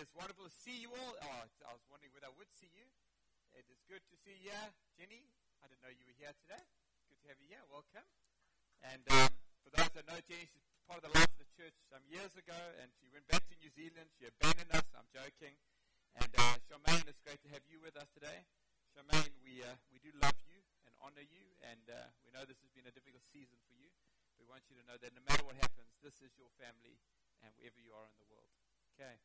is wonderful to see you all. Oh, I was wondering whether I would see you. It is good to see you, Jenny. I didn't know you were here today. Good to have you here. Welcome. And um, for those that know Jenny, she's part of the life of the church some years ago, and she went back to New Zealand. She abandoned us. I'm joking. And uh, Charmaine, it's great to have you with us today. Charmaine, we uh, we do love you and honor you, and uh, we know this has been a difficult season for you. We want you to know that no matter what happens, this is your family, and wherever you are in the world. Okay.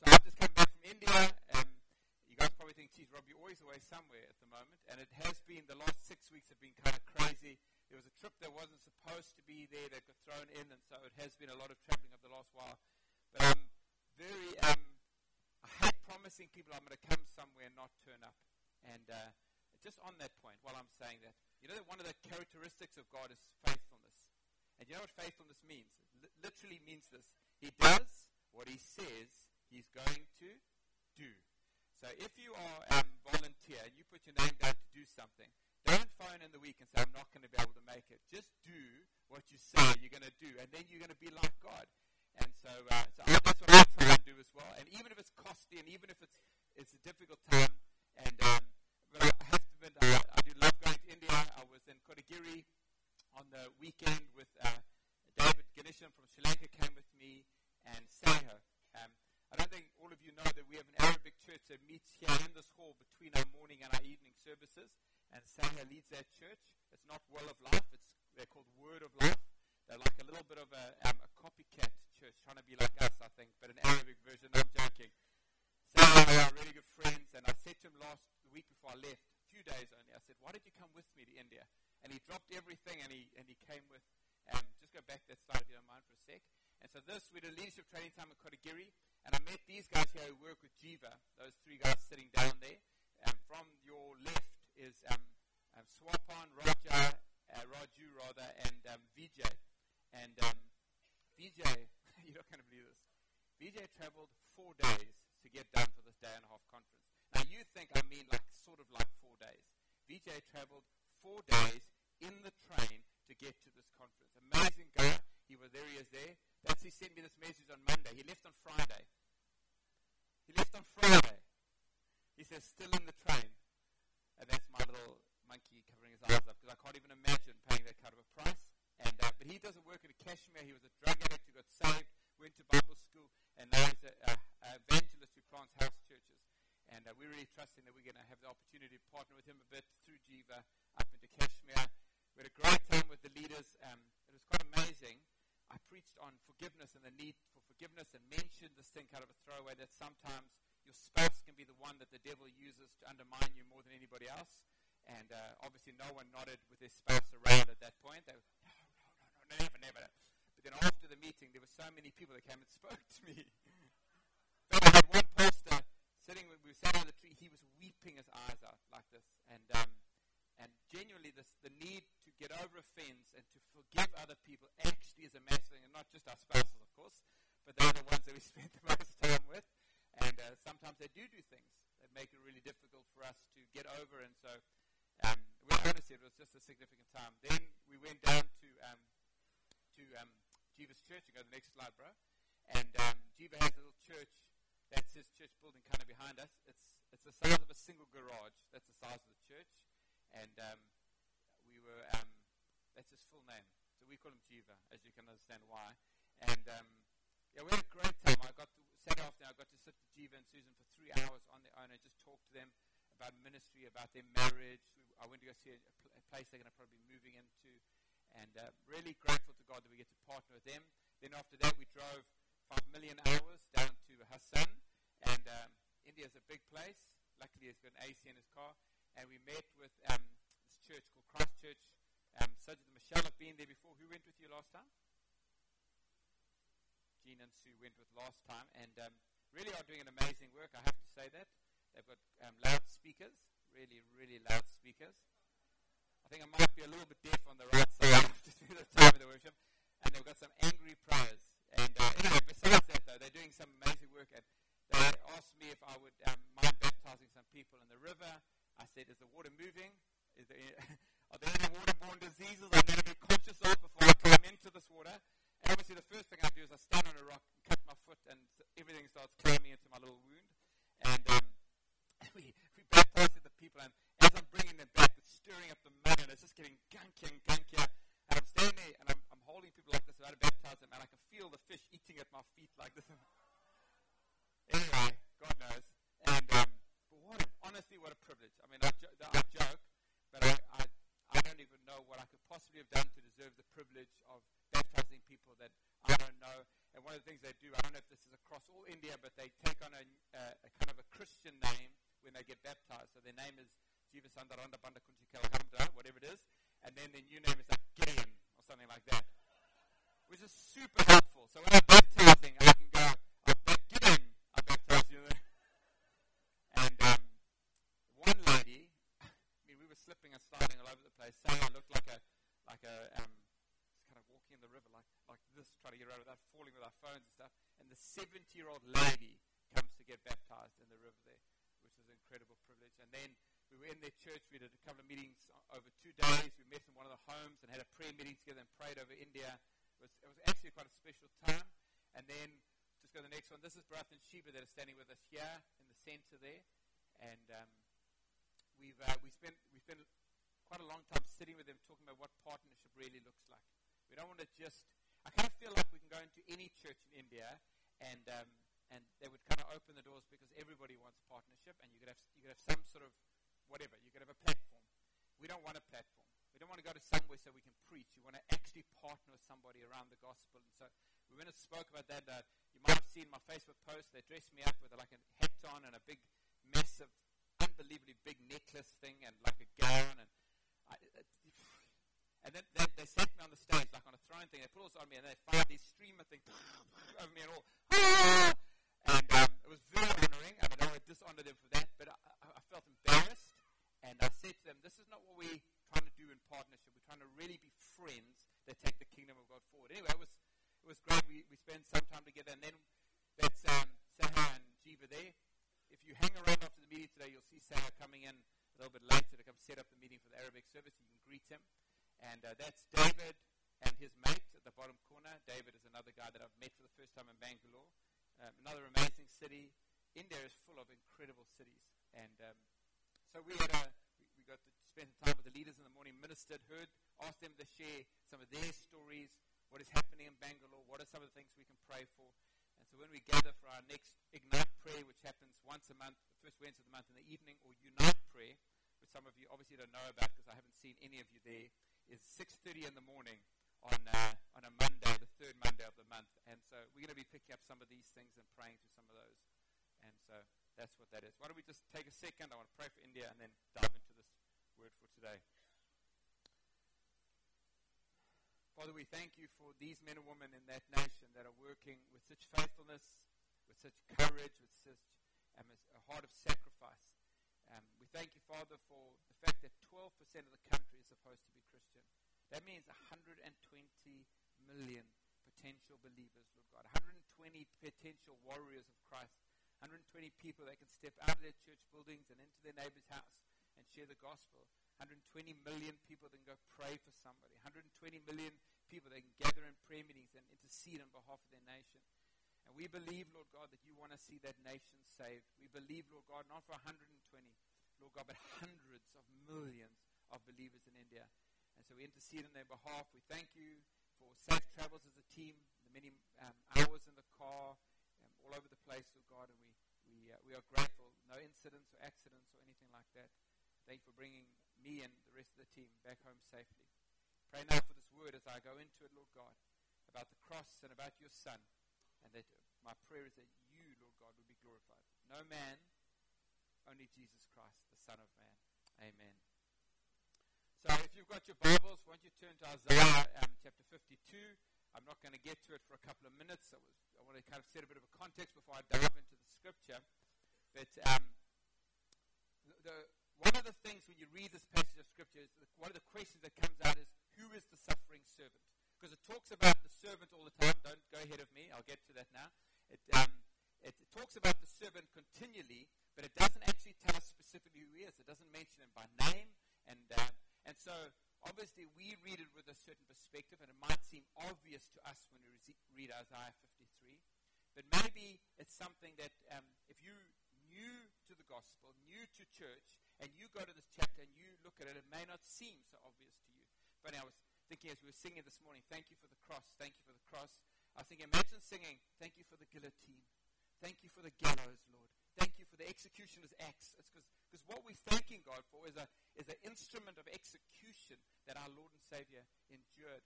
So I've just come back from India. Um, you guys probably think, geez, Rob, you're always away somewhere at the moment. And it has been, the last six weeks have been kind of crazy. There was a trip that wasn't supposed to be there that got thrown in, and so it has been a lot of traveling over the last while. But I'm very, um, I hate promising people I'm going to come somewhere and not turn up. And uh, just on that point, while I'm saying that, you know that one of the characteristics of God is faithfulness. And you know what faithfulness means? It literally means this. He does what he says he's going to do. So if you are um, volunteer and you put your name down to do something, don't phone in the week and say, I'm not going to be able to make it. Just do what you say you're going to do, and then you're going to be like God. And so, uh, so that's what I try and do as well. And even if it's costly, and even if it's it's a difficult time, and um, but I have to admit, I, I do love going to India. I was in Kotagiri on the weekend with uh, David Ganeshan from Sri Lanka came with me and Saho. Um, I don't think all of you know that we have an Arabic church that meets here in this hall between our morning and our evening services, and Saho leads that church. It's not Well of Life; it's they're called Word of Life. They're like a little bit of a, um, a copycat church, trying to be like us, I think, but an Arabic version. I'm joking. Saho and I are really good friends, and I said to him last week before I left, a few days only, I said, "Why did you come with me to India?" And he dropped everything, and he and he came with. Um, just go back that slide if you don't mind for a sec. And so this, we did a leadership training time in Kotagiri, and I met these guys here who work with Jiva, those three guys sitting down there. And from your left is um, um, Swapan, Raja, uh, Raju rather, and um, Vijay. And um, Vijay, you're not going to believe this. Vijay traveled four days to get done for this day and a half conference. Now you think I mean like sort of like four days. Vijay traveled four days in the train to get to this conference. Amazing guy. He was there, he is there. That's he sent me this message on Monday. He left on Friday. He left on Friday. He says, still in the train. And that's my little monkey covering his eyes up because I can't even imagine paying that kind of a price. And uh, But he doesn't work in Kashmir. He was a drug addict who got saved, went to Bible school, and now he's an evangelist who plants house churches. And uh, we're really trusting that we're going to have the opportunity to partner with him a bit through Jiva up into Kashmir. We had a great time with the leaders. Um, it was quite amazing. I preached on forgiveness and the need for forgiveness and mentioned this thing kind of a throwaway that sometimes your spouse can be the one that the devil uses to undermine you more than anybody else. And uh, obviously, no one nodded with their spouse around at that point. They were, no, no, no, no, never, never. But then after the meeting, there were so many people that came and spoke to me. but I had one pastor sitting, we were sitting on the tree, he was weeping his eyes out like this. And um, and genuinely, this, the need to get over offense and to forgive other people actually is a massive thing, and not just our spouses, of course, but they're the ones that we spend the most time with. And uh, sometimes they do do things that make it really difficult for us to get over. And so, um, well, honestly, it was just a significant time. Then we went down to um, to um, Jiva's church. You go to the next slide, bro. And um, Jiva has a little church. That's his church building kind of behind us. It's it's the size of a single garage. That's the size of the church and um, we were um, that's his full name. So we call him Jiva, as you can understand why. And um, yeah, we had a great time. I got to Saturday afternoon. I got to sit with Jiva and Susan for three hours on their own and just talk to them about ministry, about their marriage. I went to go see a, a place they're going to probably be moving into, and uh, really grateful to God that we get to partner with them. Then after that, we drove five million hours down to Hassan, and um, India is a big place. Luckily, he's got an AC in his car and we met with um, this church called Christ Church. Um, Sajid and Michelle have been there before. Who went with you last time? Jean and Sue went with last time, and um, really are doing an amazing work. I have to say that they've got um, loudspeakers, really, really loudspeakers. I think I might be a little bit deaf on the right side do the time of the worship, and they've got some angry prayers. And uh, anyway, besides that, though, they're doing some amazing work. And they asked me if I would um, mind baptizing some people in the river. I said, is the water moving? Is there are there any waterborne diseases I need to be conscious of before I come into this water? And obviously, the first thing I do is I stand on a rock, and cut my foot, and everything starts climbing into my little wound. And um, we, we baptized the people, and as I'm bringing them back, it's stirring up the mud, and it's just getting gunkier and gunkier. And I'm standing there, and I'm, I'm holding people like this about to baptize them, and I can feel the fish eating at my feet like this. anyway, God knows. And um, honestly, what a privilege. I mean, I, jo- I joke, but I, I, I don't even know what I could possibly have done to deserve the privilege of baptizing people that I don't know. And one of the things they do, I don't know if this is across all India, but they take on a, a kind of a Christian name when they get baptized. So their name is whatever it is. And then their new name is like Gideon or something like that, which is super helpful. So when I'm baptizing, I can go, I Gideon, I baptize you. And um, one lady, I mean, we were slipping and sliding all over the place. Sarah looked like a, like a, um, kind of walking in the river like, like this, trying to get around without falling with our phones and stuff. And the 70-year-old lady comes to get baptized in the river there, which is an incredible privilege. And then we were in their church. We did a couple of meetings over two days. We met in one of the homes and had a prayer meeting together and prayed over India. It was, it was actually quite a special time. And then just go to the next one. This is Barath and Sheba that are standing with us here in the center there. And um, we've, uh, we, spent, we spent quite a long time sitting with them talking about what partnership really looks like. We don't want to just, I kind of feel like we can go into any church in India and, um, and they would kind of open the doors because everybody wants partnership and you could have, you could have some sort of whatever. You could have a platform. We don't want a platform. We don't want to go to somewhere so we can preach. You want to actually partner with somebody around the gospel. And so we went and spoke about that. Uh, you might have seen my Facebook post. They dressed me up with like a hat on and a big, massive, unbelievably big necklace thing and like a gown. And I, it, and then they, they me on the stage like on a throne thing. They put us on me and they fired these streamer things over me and all. And um, it was very honoring. I mean, I want to dishonor them for that, but I, I felt embarrassed. And I said to them, this is not what we're trying to do in partnership. We're trying to really be friends that take the kingdom of God forward. Anyway, it was, it was great. We, we spent some time together. And then that's um, Saha and Jiva there. If you hang around after the meeting today, you'll see Sarah coming in a little bit later to come set up the meeting for the Arabic service. You can greet him. And uh, that's David and his mate at the bottom corner. David is another guy that I've met for the first time in Bangalore. Um, another amazing city. India is full of incredible cities. And um, so we had a, we, got to spend time with the leaders in the morning, ministered, heard, asked them to share some of their stories, what is happening in Bangalore, what are some of the things we can pray for. So when we gather for our next Ignite prayer, which happens once a month, the first Wednesday of the month in the evening, or Unite prayer, which some of you obviously don't know about because I haven't seen any of you there, is 6.30 in the morning on, uh, on a Monday, the third Monday of the month. And so we're going to be picking up some of these things and praying through some of those. And so that's what that is. Why don't we just take a second? I want to pray for India and then dive into this word for today. Father, we thank you for these men and women in that nation that are working with such faithfulness, with such courage, with such um, a heart of sacrifice. Um, we thank you, Father, for the fact that 12% of the country is supposed to be Christian. That means 120 million potential believers, Lord God. 120 potential warriors of Christ 120 people that can step out of their church buildings and into their neighbor's house and share the gospel. 120 million people that can go pray for somebody. 120 million people that can gather in prayer meetings and intercede on behalf of their nation. And we believe, Lord God, that you want to see that nation saved. We believe, Lord God, not for 120, Lord God, but hundreds of millions of believers in India. And so we intercede on their behalf. We thank you for safe travels as a team, the many um, hours in the car, um, all over the place, Lord God, and we uh, we are grateful. No incidents or accidents or anything like that. Thank you for bringing me and the rest of the team back home safely. Pray now for this word as I go into it, Lord God, about the cross and about your Son, and that my prayer is that you, Lord God, will be glorified. No man, only Jesus Christ, the Son of Man. Amen. So if you've got your Bibles, why don't you turn to Isaiah um, chapter 52. I'm not going to get to it for a couple of minutes. I, was, I want to kind of set a bit of a context before I dive into the scripture. But um, the, the, one of the things when you read this passage of scripture, is one of the questions that comes out is, who is the suffering servant? Because it talks about the servant all the time. Don't go ahead of me. I'll get to that now. It, um, it, it, talks about the servant continually, but it doesn't actually tell us specifically who he is. It doesn't mention him by name. And, uh, and so obviously we read it with a certain perspective, and it might seem obvious to us when we read Isaiah 53. But maybe it's something that um, if you new to the gospel, new to church, and you go to this chapter and you look at it, it may not seem so obvious to you. But I was thinking as we were singing this morning, thank you for the cross, thank you for the cross. I thinking, imagine singing, thank you for the guillotine, thank you for the gallows, Lord, thank you for the executioner's axe. It's because what we're thanking God for is, a, is an instrument of execution that our Lord and Savior endured.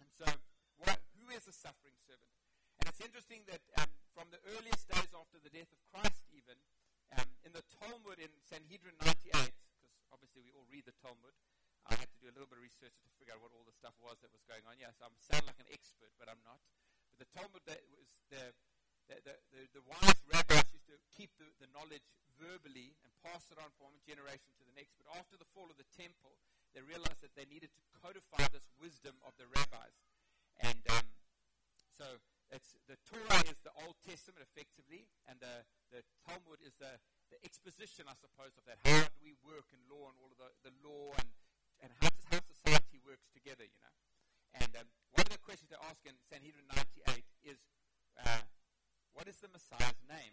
And so, what, who is a suffering servant? And it's interesting that um, from the earliest days after the death of Christ, even, um, in the Talmud in Sanhedrin 98, because obviously we all read the Talmud, I had to do a little bit of research to figure out what all the stuff was that was going on. Yes, I sound like an expert, but I'm not. But the Talmud that was the the, the, the, the wise rabbis used to keep the, the knowledge verbally and pass it on from one generation to the next. But after the fall of the temple, they realized that they needed to codify this wisdom of the rabbis. And um, so it's, the Torah is the Old Testament, effectively, and the, the Talmud is the, the exposition, I suppose, of that. How do we work in law and all of the, the law and and how, does, how society works together, you know. And um, one of the questions they ask in Sanhedrin 98 is, uh, what is the Messiah's name?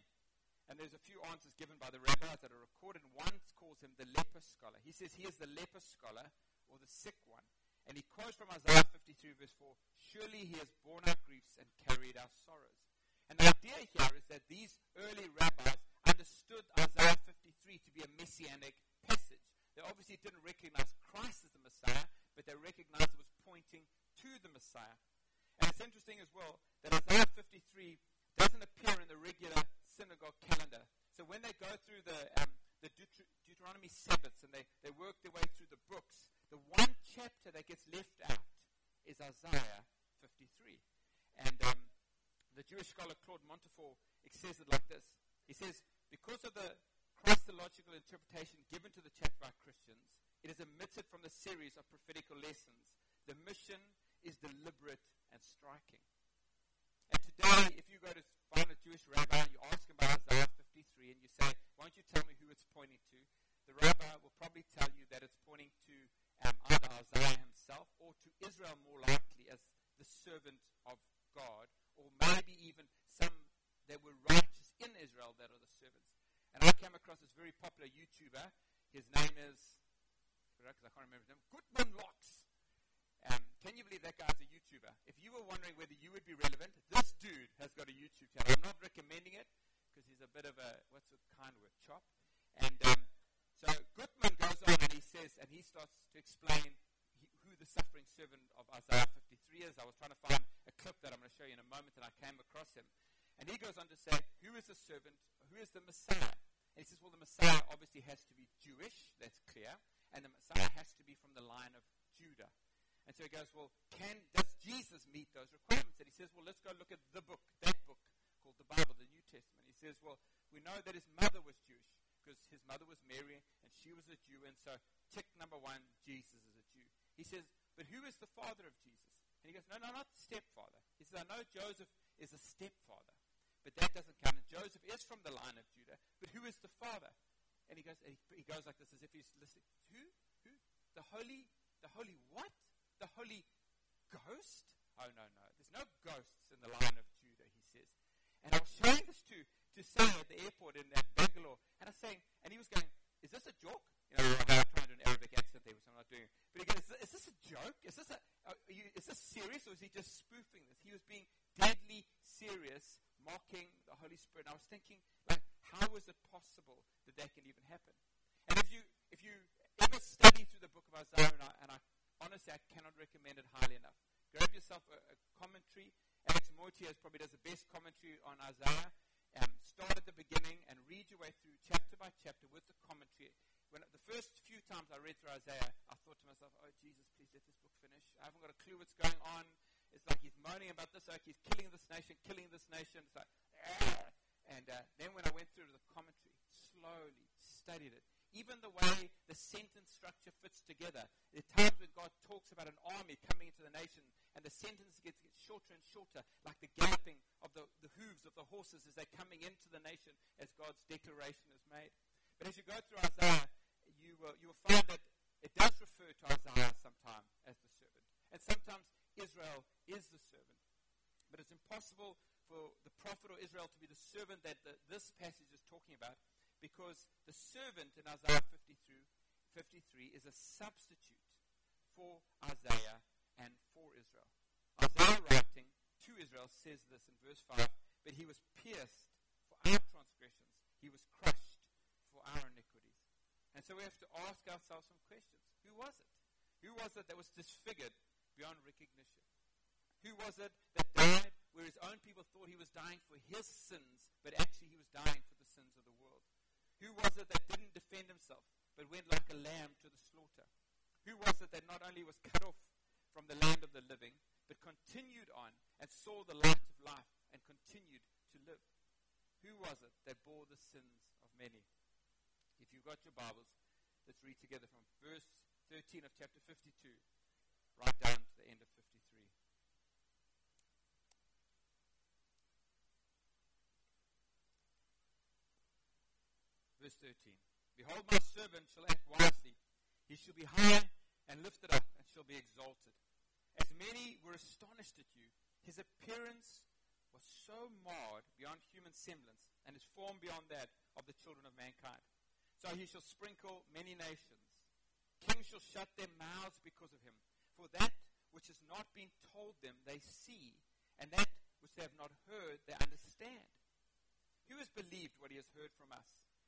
And there's a few answers given by the rabbis that are recorded. One calls him the leper scholar. He says he is the leper scholar or the sick one. And he quotes from Isaiah 53 verse 4, Surely he has borne our griefs and carried our sorrows. And the idea here is that these early rabbis understood Isaiah 53 to be a messianic passage. They obviously didn't recognize Christ as the Messiah, but they recognized it was pointing to the Messiah. And it's interesting as well that Isaiah 53 doesn't appear in the regular synagogue calendar. So when they go through the, um, the Deut- Deuteronomy Sabbaths and they, they work their way through the books, the one chapter that gets left out is Isaiah 53. And um, the Jewish scholar Claude Montefiore says it like this. He says, because of the Christological interpretation given to the chapter by Christians, it is omitted from the series of prophetical lessons. The mission is deliberate and striking. And today, if you go to find a Jewish rabbi and you ask him about Isaiah 53 and you say, why don't you tell me who it's pointing to? The rabbi will probably tell you that it's pointing to um, either Isaiah himself or to Israel more likely as the servant of God, or maybe even some that were righteous in Israel that are the servants. And I came across this very popular YouTuber. His name is, because I can't remember his name, Gutman Locks. Can you believe that guy's a YouTuber? If you were wondering whether you would be relevant, this dude has got a YouTube channel. I'm not recommending it because he's a bit of a, what's the kind word, chop. And um, so Gutman goes on and he says, and he starts to explain he, who the suffering servant of Isaiah 53 is. I was trying to find a clip that I'm going to show you in a moment, and I came across him. And he goes on to say, who is the servant? Who is the Messiah? And he says, well, the Messiah obviously has to be Jewish, that's clear, and the Messiah has to be from the line of Judah. And so he goes, well, can does Jesus meet those requirements? And he says, well, let's go look at the book, that book called the Bible, the New Testament. He says, well, we know that his mother was Jewish because his mother was Mary and she was a Jew, and so tick number one, Jesus is a Jew. He says, but who is the father of Jesus? And he goes, no, no, not stepfather. He says, I know Joseph is a stepfather. But that doesn't count. And Joseph is from the line of Judah. But who is the father? And he goes, he goes like this as if he's listening. Who? Who? The holy, the holy what? The holy ghost? Oh, no, no. There's no ghosts in the line of Judah, he says. And I was showing this to, to Sam at the airport in Bangalore. And I was saying, and he was going, is this a joke? You know, I'm trying to do an Arabic accent there, which I'm not doing. But he goes, is this a joke? Is this, a, you, is this serious, or is he just spoofing this? He was being deadly serious mocking the Holy Spirit. And I was thinking, like, how is it possible that that can even happen? And if you if you ever study through the book of Isaiah, and I, and I honestly I cannot recommend it highly enough. Grab yourself a, a commentary. Alex Motyer probably does the best commentary on Isaiah. Um, start at the beginning and read your way through chapter by chapter with the commentary. When the first few times I read through Isaiah, I thought to myself, "Oh Jesus, please let this book finish. I haven't got a clue what's going on. It's like he's moaning about this, like he's killing this nation, killing this nation. It's like, ah. and uh, then when I went through the commentary, slowly studied it, even the way the sentence structure fits together. There are times when God talks about an army coming into the nation, and the sentence gets, gets shorter and shorter, like the galloping of the, the hooves of the horses as they're coming into the nation as God's declaration is made. But as you go through Isaiah, you will, you will find that it does refer to Isaiah sometimes as the servant. And sometimes Israel is the servant. But it's impossible for the prophet or Israel to be the servant that the, this passage is talking about because the servant in Isaiah 53, 53 is a substitute for Isaiah and for Israel. Isaiah writing to Israel says this in verse 5 But he was pierced for our transgressions, he was crushed for our iniquities. And so we have to ask ourselves some questions. Who was it? Who was it that was disfigured beyond recognition? Who was it that died where his own people thought he was dying for his sins, but actually he was dying for the sins of the world? Who was it that didn't defend himself, but went like a lamb to the slaughter? Who was it that not only was cut off from the land of the living, but continued on and saw the light of life and continued to live? Who was it that bore the sins of many? If you've got your Bibles, let's read together from verse 13 of chapter 52 right down to the end of 53. Verse 13. Behold, my servant shall act wisely. He shall be high and lifted up and shall be exalted. As many were astonished at you, his appearance was so marred beyond human semblance, and his form beyond that of the children of mankind. So he shall sprinkle many nations. Kings shall shut their mouths because of him. For that which has not been told them, they see, and that which they have not heard, they understand. Who has believed what he has heard from us?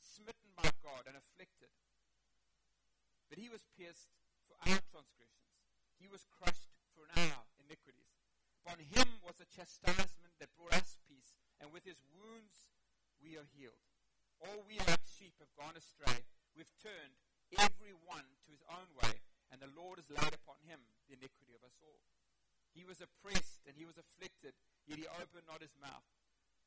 smitten by God and afflicted. But he was pierced for our transgressions, he was crushed for our iniquities. Upon him was a chastisement that brought us peace, and with his wounds we are healed. All we like sheep have gone astray. We've turned every one to his own way, and the Lord has laid upon him the iniquity of us all. He was oppressed and he was afflicted, yet he opened not his mouth.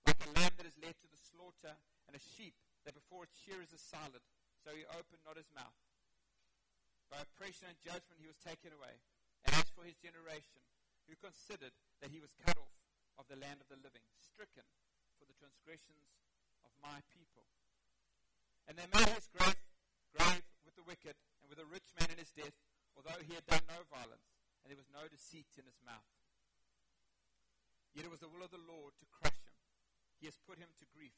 Like a lamb that is led to the slaughter, and a sheep that before its shearers is silent, so he opened not his mouth. By oppression and judgment he was taken away. And as for his generation, who considered that he was cut off of the land of the living, stricken for the transgressions of my people. And they made his grave, grave with the wicked and with a rich man in his death, although he had done no violence, and there was no deceit in his mouth. Yet it was the will of the Lord to crush him. He has put him to grief.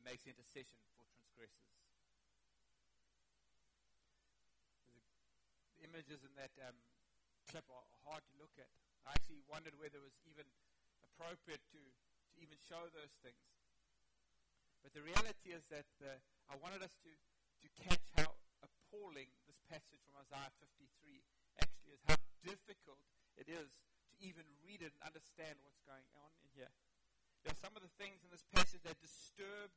and makes intercession for transgressors. The images in that um, clip are hard to look at. I actually wondered whether it was even appropriate to, to even show those things. But the reality is that uh, I wanted us to, to catch how appalling this passage from Isaiah 53 actually is, how difficult it is to even read it and understand what's going on in here. There are some of the things in this passage that disturb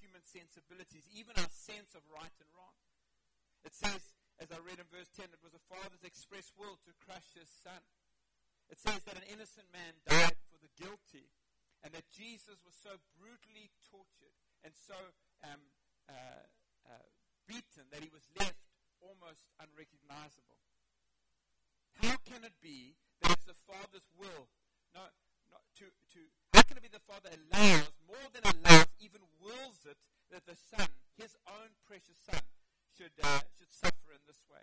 human sensibilities, even our sense of right and wrong. It says, as I read in verse 10, it was a father's express will to crush his son. It says that an innocent man died for the guilty, and that Jesus was so brutally tortured and so um, uh, uh, beaten that he was left almost unrecognizable. How can it be that it's the Father's will no, not to, to can it be the Father allows, more than allows, even wills it, that the Son, his own precious Son, should, uh, should suffer in this way?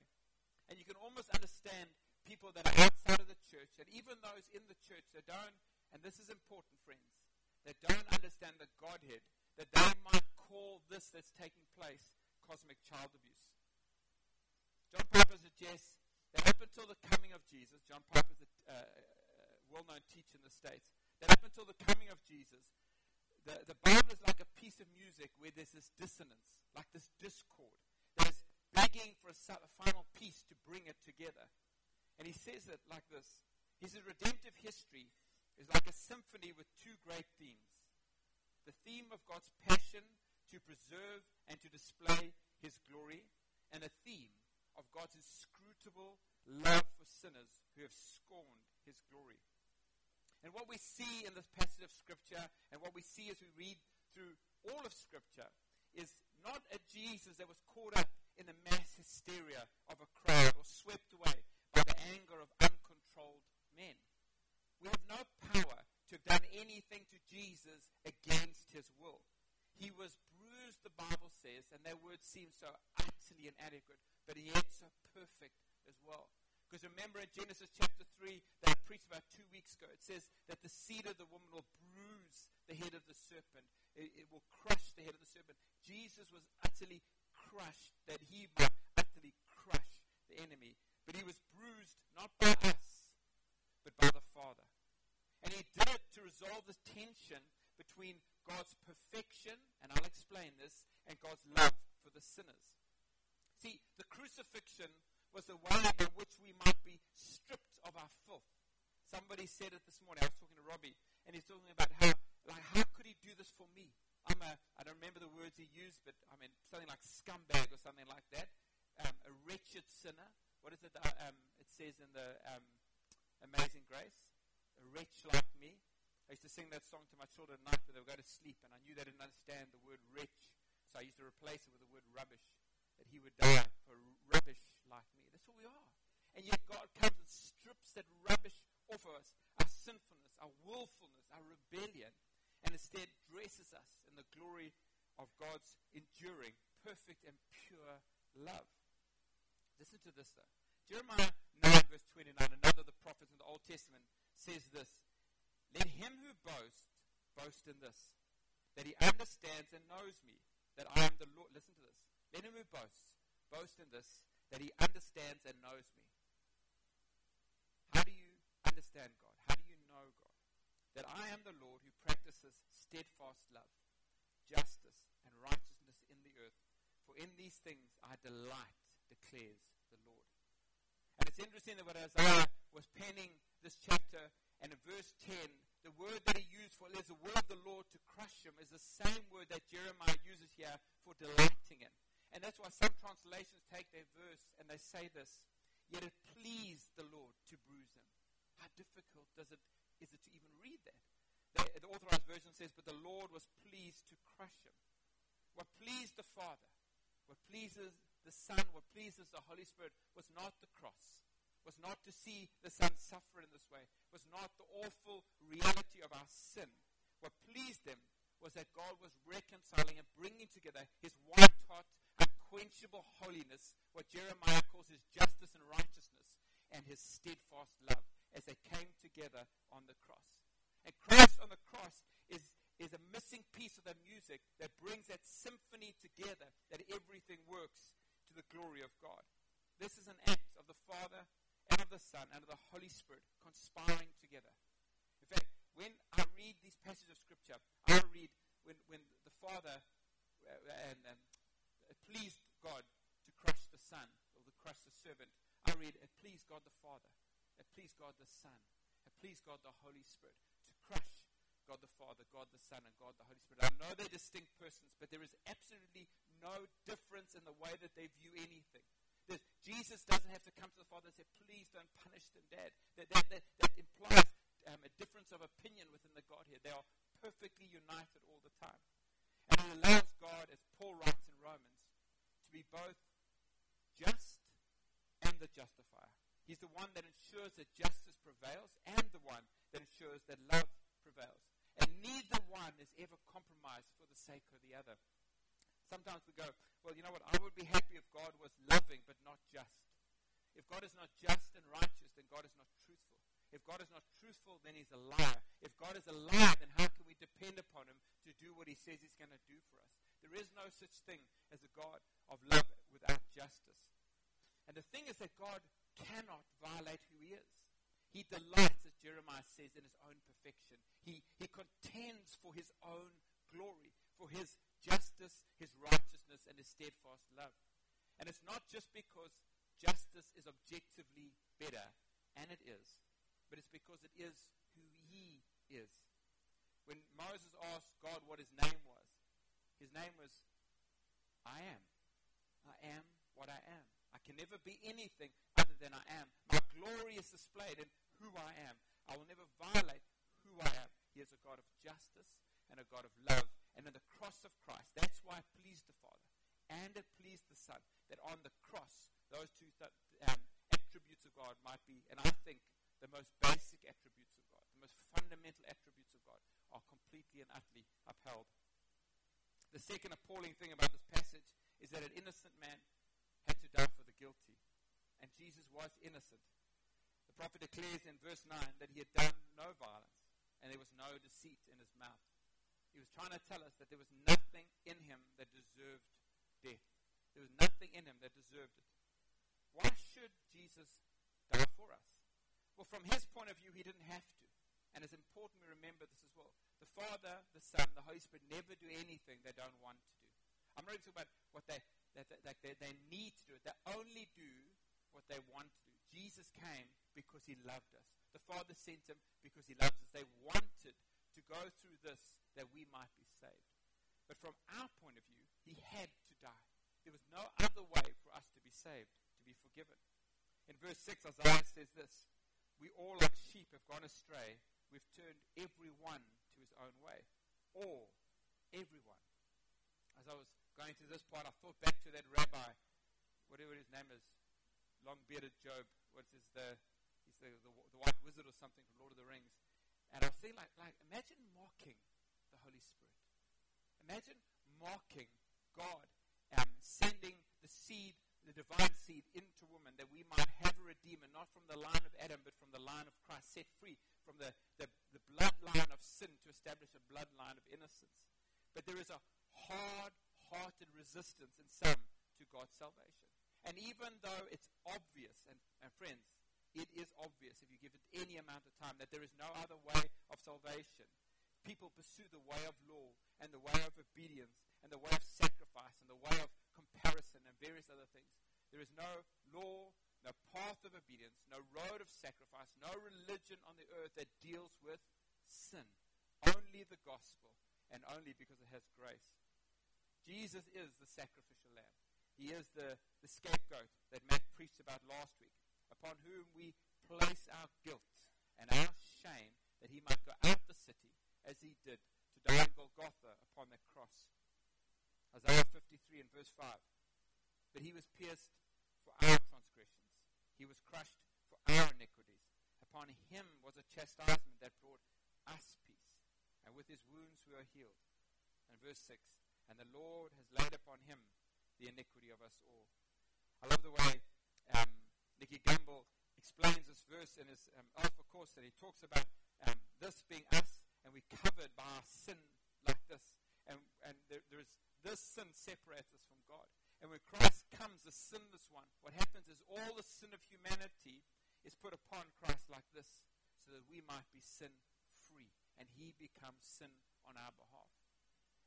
And you can almost understand people that are outside of the church, and even those in the church that don't, and this is important, friends, that don't understand the Godhead, that they might call this that's taking place cosmic child abuse. John Piper suggests that up until the coming of Jesus, John Piper's a uh, uh, well-known teacher in the States, that up until the coming of Jesus, the, the Bible is like a piece of music where there's this dissonance, like this discord, that is begging for a, a final piece to bring it together. And he says it like this. He says redemptive history is like a symphony with two great themes. The theme of God's passion to preserve and to display his glory, and a theme of God's inscrutable love for sinners who have scorned his glory. And what we see in this passage of Scripture, and what we see as we read through all of Scripture, is not a Jesus that was caught up in the mass hysteria of a crowd or swept away by the anger of uncontrolled men. We have no power to have done anything to Jesus against his will. He was bruised, the Bible says, and that word seems so utterly inadequate, but yet so perfect as well. Because remember in Genesis chapter 3 that I preached about two weeks ago, it says that the seed of the woman will bruise the head of the serpent. It, it will crush the head of the serpent. Jesus was utterly crushed that he might utterly crush the enemy. But he was bruised not by us, but by the Father. And he did it to resolve the tension between God's perfection, and I'll explain this, and God's love for the sinners. See, the crucifixion was the way in which we might be stripped of our filth. Somebody said it this morning. I was talking to Robbie, and he's talking about how, like, how could he do this for me? I'm a, I don't remember the words he used, but I mean something like scumbag or something like that. Um, a wretched sinner. What is it? Uh, um, it says in the um, Amazing Grace, a wretch like me. I used to sing that song to my children at night when they would go to sleep, and I knew they didn't understand the word wretch, so I used to replace it with the word rubbish. That he would die for rubbish like me. That's what we are. And yet God comes and strips that rubbish off of us, our sinfulness, our willfulness, our rebellion, and instead dresses us in the glory of God's enduring, perfect, and pure love. Listen to this though. Jeremiah 9, verse 29, another of the prophets in the Old Testament, says this Let him who boasts boast in this, that he understands and knows me, that I am the Lord. Listen to this. Let who boasts boast in this, that he understands and knows me. How do you understand God? How do you know God? That I am the Lord who practices steadfast love, justice, and righteousness in the earth. For in these things I delight, declares the Lord. And it's interesting that when Isaiah was penning this chapter, and in verse 10, the word that he used for is the word of the Lord to crush him is the same word that Jeremiah uses here for delighting in. And that's why some translations take their verse and they say this, yet it pleased the Lord to bruise him. How difficult does it, is it to even read that? The, authorized version says, but the Lord was pleased to crush him. What pleased the Father, what pleases the Son, what pleases the Holy Spirit was not the cross, was not to see the Son suffer in this way, was not the awful reality of our sin. What pleased him was that God was reconciling and bringing together his white hot unquenchable holiness, what Jeremiah calls his justice and righteousness, and his steadfast love as they came together on the cross. And Christ on the cross is, is a missing piece of the music that brings that symphony together, that everything works to the glory of God. This is an act of the Father and of the Son and of the Holy Spirit conspiring together. In fact, when I read these passages of Scripture, I read when, when the Father uh, and, and it pleased God to crush the Son or to crush the servant. I read, it pleased God the Father, it pleased God the Son, it pleased God the Holy Spirit to crush God the Father, God the Son, and God the Holy Spirit. I know they're distinct persons, but there is absolutely no difference in the way that they view anything. There's, Jesus doesn't have to come to the Father and say, please don't punish them, Dad. That, that, that, that implies um, a difference of opinion within the Godhead. They are perfectly united all the time. And it allows God, as Paul writes in Romans, to be both just and the justifier. He's the one that ensures that justice prevails and the one that ensures that love prevails. And neither one is ever compromised for the sake of the other. Sometimes we go, well, you know what? I would be happy if God was loving but not just. If God is not just and righteous, then God is not truthful. If God is not truthful, then he's a liar. If God is a liar, then how can we depend upon him to do what he says he's going to do for us? There is no such thing as a God of love without justice. And the thing is that God cannot violate who he is. He delights, as Jeremiah says, in his own perfection. He, he contends for his own glory, for his justice, his righteousness, and his steadfast love. And it's not just because justice is objectively better, and it is, but it's because it is who he is. When Moses asked God what his name was, his name was I am. I am what I am. I can never be anything other than I am. My glory is displayed in who I am. I will never violate who I am. He is a God of justice and a God of love. And in the cross of Christ, that's why it pleased the Father and it pleased the Son that on the cross, those two th- um, attributes of God might be, and I think the most basic attributes of God, the most fundamental attributes of God, are completely and utterly upheld. The second appalling thing about this passage is that an innocent man had to die for the guilty. And Jesus was innocent. The prophet declares in verse 9 that he had done no violence and there was no deceit in his mouth. He was trying to tell us that there was nothing in him that deserved death. There was nothing in him that deserved it. Why should Jesus die for us? Well, from his point of view, he didn't have to. And it's important we remember this as well. The Father, the Son, the Holy Spirit never do anything they don't want to do. I'm not even talking about what they, that, that, they, they need to do. They only do what they want to do. Jesus came because he loved us. The Father sent him because he loves us. They wanted to go through this that we might be saved. But from our point of view, he had to die. There was no other way for us to be saved, to be forgiven. In verse 6, Isaiah says this We all, like sheep, have gone astray. We've turned everyone to his own way. All, everyone. As I was going through this part, I thought back to that rabbi, whatever his name is, long bearded Job. What is the he's the, the, the white wizard or something from Lord of the Rings. And I was thinking, like, like imagine mocking the Holy Spirit. Imagine mocking God um, sending the seed, the divine seed, into woman that we might have a redeemer, not from the line of Adam, but from the line of Christ, set free from the, the, the bloodline of sin to establish a bloodline of innocence. But there is a hard hearted resistance in some to God's salvation. And even though it's obvious, and, and friends, it is obvious if you give it any amount of time that there is no other way of salvation. People pursue the way of law and the way of obedience and the way of sacrifice and the way of comparison and various other things. There is no law, no path of obedience, no road of sacrifice, no religion on the earth that deals with sin. Only the gospel, and only because it has grace. Jesus is the sacrificial lamb. He is the, the scapegoat that Matt preached about last week, upon whom we place our guilt and our shame that he might go out the city as he did to die on Golgotha upon that cross. Isaiah 53 and verse 5. But he was pierced for our transgressions, he was crushed for our iniquities. Upon him was a chastisement that brought us peace, and with his wounds we are healed. And verse 6 And the Lord has laid upon him the iniquity of us all. I love the way um, Nicky Gumbel explains this verse in his um, Alpha course that he talks about um, this being us and we're covered by our sin like this. And, and there, there's this sin separates us from God. And when Christ comes, the sinless one, what happens is all the sin of humanity is put upon Christ like this so that we might be sin free. And he becomes sin on our behalf.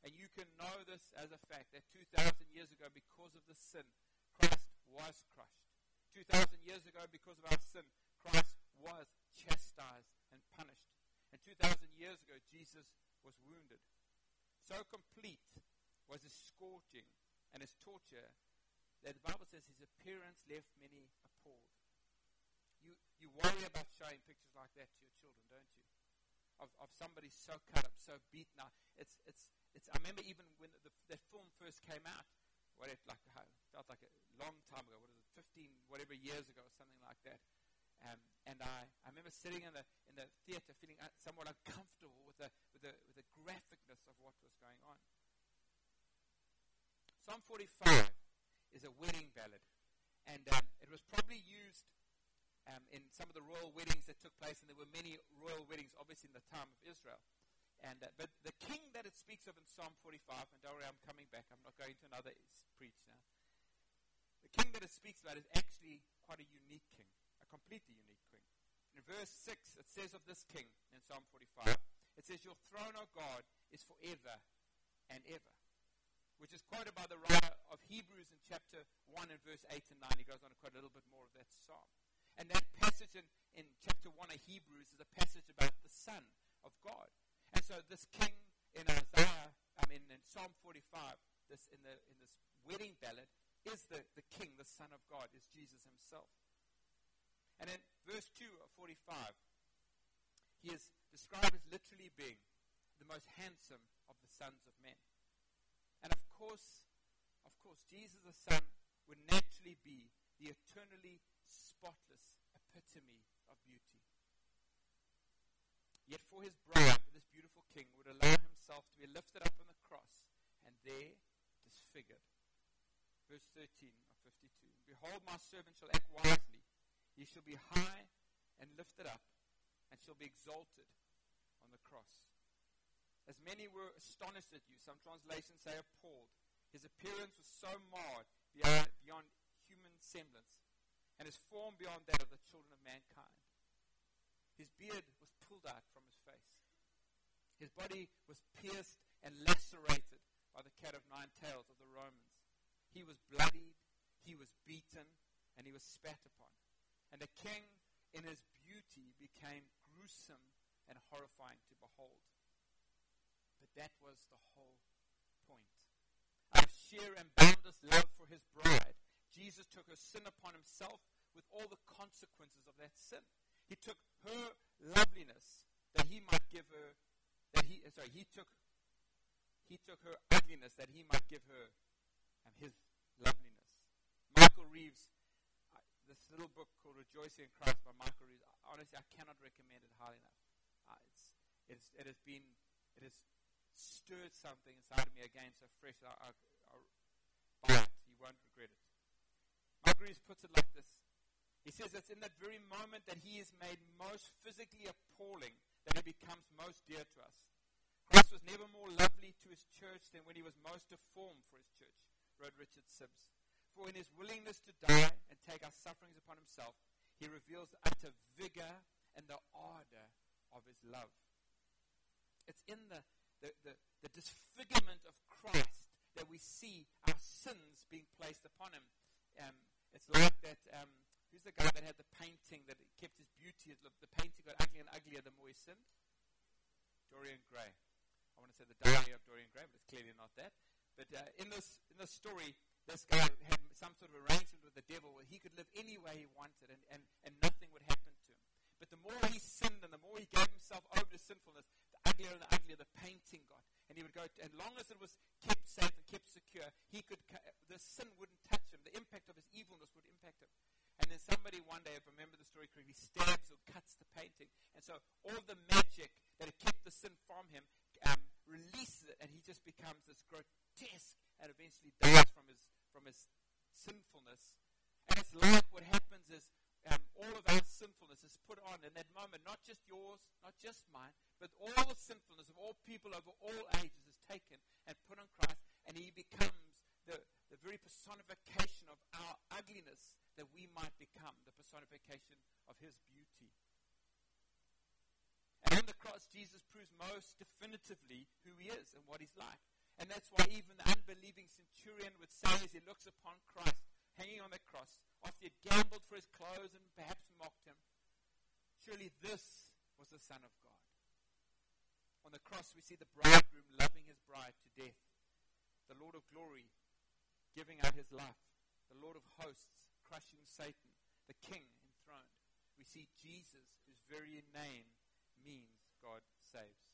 And you can know this as a fact that 2,000 years ago, because of the sin, Christ was crushed. 2,000 years ago, because of our sin, Christ was chastised and punished. And 2,000 years ago, Jesus was wounded. So complete was his scorching and his torture that the Bible says his appearance left many appalled. You, you worry about showing pictures like that to your children, don't you? Of, of somebody so cut up, so beaten up. It's, it's, it's, I remember even when the, the film first came out, what it like, felt like a long time ago, what is it, 15, whatever years ago, something like that. Um, and I, I remember sitting in the, in the theater feeling somewhat uncomfortable with the, with, the, with the graphicness of what was going on. Psalm 45 is a wedding ballad. And um, it was probably used um, in some of the royal weddings that took place, and there were many royal weddings, obviously, in the time of Israel. And, uh, but the king that it speaks of in Psalm 45, and don't worry, I'm coming back. I'm not going to another preach now. the king that it speaks about is actually quite a unique king, completely unique king. In verse 6, it says of this king in Psalm 45, it says, Your throne, O God, is forever and ever. Which is quoted by the writer of Hebrews in chapter 1 and verse 8 and 9. He goes on to quote a little bit more of that psalm. And that passage in, in chapter 1 of Hebrews is a passage about the Son of God. And so this king in Isaiah, I mean in Psalm 45, this in the in this wedding ballad, is the, the king, the Son of God, is Jesus himself. And in verse 2 of 45, he is described as literally being the most handsome of the sons of men. And of course, of course, Jesus the Son would naturally be the eternally spotless epitome of beauty. Yet for his bride, this beautiful king would allow himself to be lifted up on the cross and there disfigured. Verse 13 of 52. Behold, my servant shall act wisely. He shall be high and lifted up and shall be exalted on the cross. As many were astonished at you, some translations say appalled. His appearance was so marred beyond, beyond human semblance, and his form beyond that of the children of mankind. His beard was pulled out from his face. His body was pierced and lacerated by the cat of nine tails of the Romans. He was bloodied, he was beaten, and he was spat upon. And the king, in his beauty, became gruesome and horrifying to behold. But that was the whole point. Out of sheer and boundless love for his bride, Jesus took her sin upon himself with all the consequences of that sin. He took her loveliness that he might give her, that he, sorry, he took, he took her ugliness that he might give her and his loveliness. Michael Reeves, uh, this little book called Rejoicing in Christ by Michael Reeves, honestly, I cannot recommend it highly enough. Uh, it's, it's, it has been, it has stirred something inside of me again so fresh. I, I, I buy it. You won't regret it. Mike Reeves puts it like this. He says it's in that very moment that he is made most physically appalling that he becomes most dear to us. Christ was never more lovely to his church than when he was most deformed for his church, wrote Richard Sibbes. For in his willingness to die and take our sufferings upon himself, he reveals the utter vigor and the ardor of his love. It's in the the, the, the disfigurement of Christ that we see our sins being placed upon him. Um, it's like that. Um, who's the guy that had the painting that kept his beauty? The painting got uglier and uglier the more he sinned. Dorian Gray. I want to say the diary of Dorian Gray, but it's clearly not that. But uh, in this in this story, this guy had some sort of arrangement with the devil where he could live any way he wanted, and, and, and nothing would happen to him. But the more he sinned and the more he gave himself over to sinfulness, the uglier and uglier the painting got. And he would go, and long as it was kept safe and kept secure, he could, the sin wouldn't touch him. The impact of his evilness would impact him. And then somebody one day, if I remember the story correctly, stabs or cuts the painting. And so all the magic that had kept the sin from him releases it, and he just becomes this grotesque and eventually dies from his, from his sinfulness. And it's like what happens is um, all of our sinfulness is put on in that moment, not just yours, not just mine, but all the sinfulness of all people over all ages is taken and put on Christ, and he becomes the, the very personification of our ugliness that we might become, the personification of his beauty. The cross, Jesus proves most definitively who he is and what he's like. And that's why even the unbelieving centurion would say as he looks upon Christ hanging on the cross, after he had gambled for his clothes and perhaps mocked him, surely this was the Son of God. On the cross, we see the bridegroom loving his bride to death, the Lord of glory giving out his life, the Lord of hosts crushing Satan, the King enthroned. We see Jesus, whose very name means God saves.